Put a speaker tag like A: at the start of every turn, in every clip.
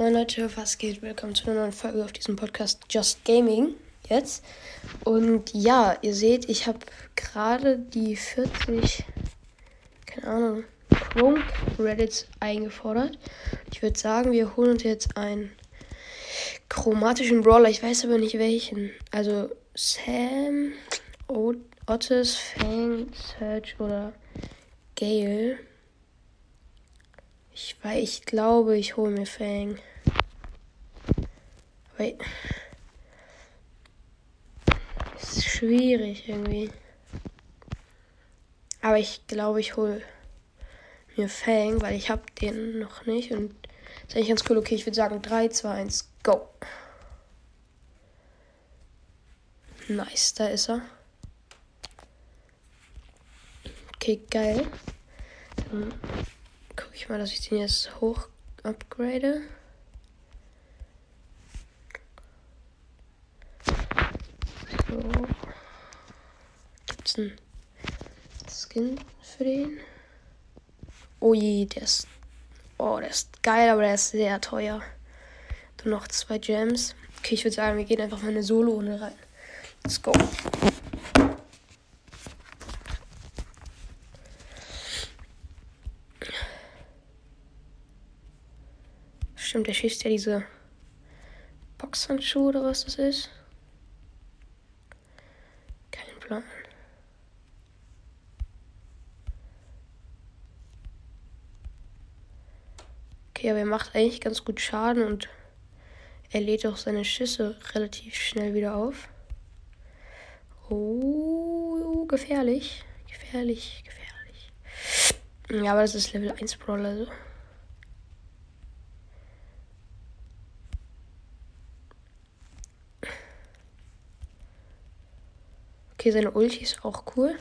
A: Moin Leute, was geht? Willkommen zu einer neuen Folge auf diesem Podcast Just Gaming jetzt. Und ja, ihr seht, ich habe gerade die 40, keine Ahnung, Chrome Reddits eingefordert. Ich würde sagen, wir holen uns jetzt einen chromatischen Brawler. Ich weiß aber nicht welchen. Also Sam, Otis, Fang, Search oder Gale. Ich, weil ich glaube, ich hole mir Fang. Aber ist schwierig irgendwie. Aber ich glaube, ich hole mir Fang, weil ich habe den noch nicht. Und ist eigentlich ganz cool. Okay, ich würde sagen 3, 2, 1, go. Nice, da ist er. Okay, geil. Dann gucke ich mal, dass ich den jetzt hoch upgrade. So. Gibt's einen Skin für den? Oh je, der ist. Oh, der ist geil, aber der ist sehr teuer. Dann noch zwei Gems. Okay, ich würde sagen, wir gehen einfach mal eine Solo-Runde rein. Let's go. Stimmt, der schießt ja diese Boxhandschuhe oder was das ist. Kein Plan. Okay, aber er macht eigentlich ganz gut Schaden und er lädt auch seine Schüsse relativ schnell wieder auf. Oh, gefährlich. Gefährlich, gefährlich. Ja, aber das ist Level 1 Brawler. Also. Okay, seine Ulti ist auch cool.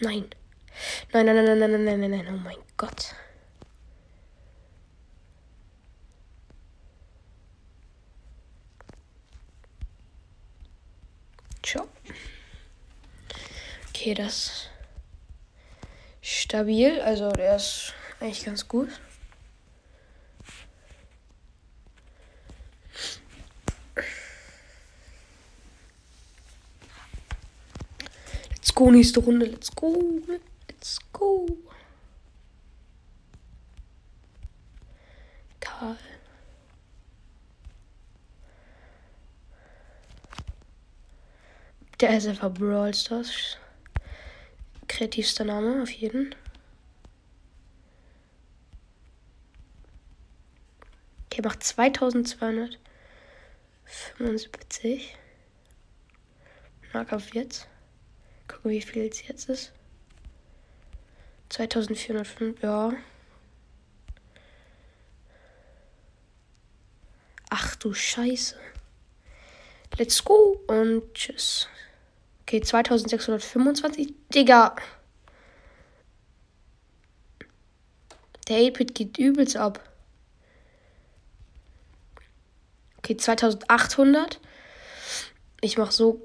A: Nein. Nein, nein, nein, nein, nein, nein, nein, nein, oh mein Gott. Ciao. Okay, das stabil. Also der ist eigentlich ganz gut. Let's go, nächste Runde. Let's go. Let's go. Karl. Der ist einfach Brawl Stars. Kreativster Name auf jeden. Okay, macht 2275. Nahkampf jetzt. Gucken, wie viel es jetzt ist. 2405, ja. Ach du Scheiße. Let's go und tschüss. Okay, 2625. Digga. Der 8 geht übelst ab. Okay, 2800. Ich mach so.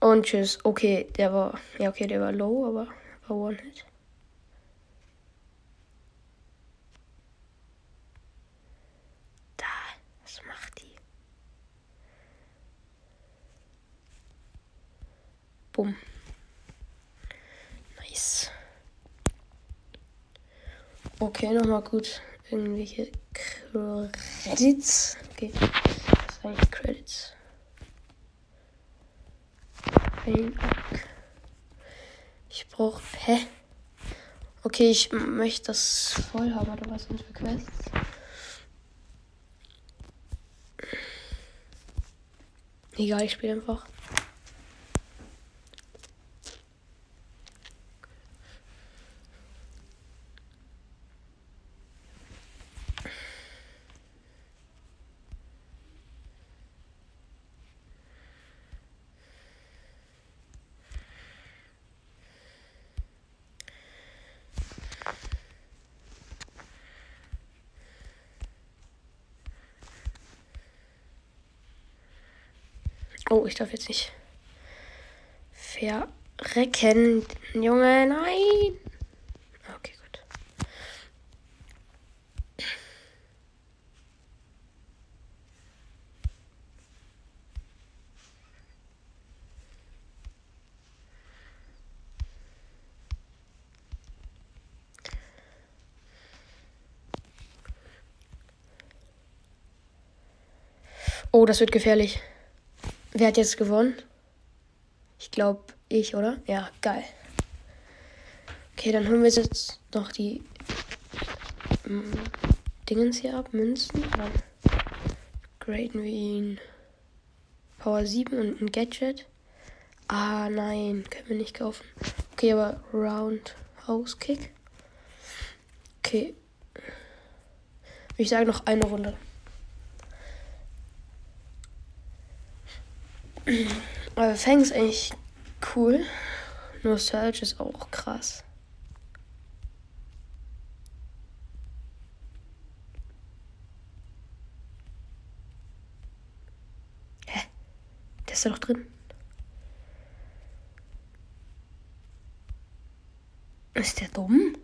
A: Und tschüss. Okay, der war. Ja, okay, der war low, aber war One-Hit. Da. Was macht die? Bumm. Nice. Okay, nochmal gut. Irgendwelche Credits. Okay eigentlich Credits. Ich brauche. Hä? Okay, ich möchte das voll haben, oder was sind für Quests? Egal, ich spiele einfach. Oh, ich darf jetzt nicht verrecken. Junge, nein. Okay, gut. Oh, das wird gefährlich. Wer hat jetzt gewonnen? Ich glaube, ich, oder? Ja, geil. Okay, dann holen wir jetzt noch die ähm, Dingens hier ab, Münzen. Dann graden wir ihn. Power 7 und ein Gadget. Ah, nein, können wir nicht kaufen. Okay, aber Roundhouse Kick. Okay. Ich sage noch eine Runde. Aber Fang ist eigentlich cool. Nur Search ist auch krass. Hä? Der ist da doch drin. Ist der dumm?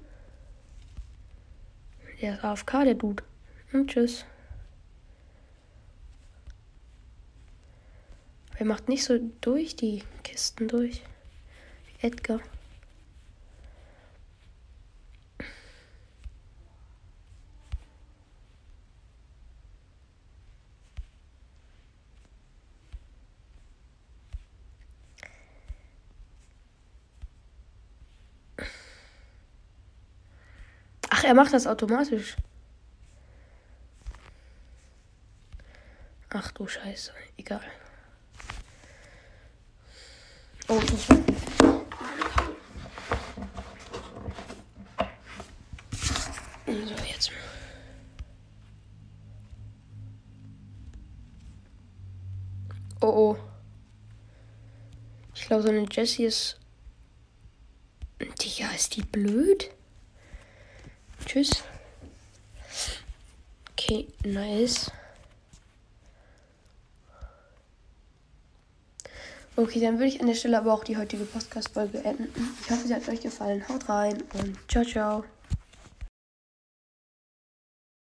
A: Der ist AFK, der Dude. Und tschüss. Er macht nicht so durch die Kisten durch. Edgar. Ach, er macht das automatisch. Ach du Scheiße, egal. Oh, ich. So, jetzt. Oh, oh. Ich glaube, so eine Jessie ist. Digga, ist die blöd? Tschüss. Okay, nice. Okay, dann würde ich an der Stelle aber auch die heutige Podcast-Folge enden. Ich hoffe, sie hat euch gefallen. Haut rein und ciao, ciao.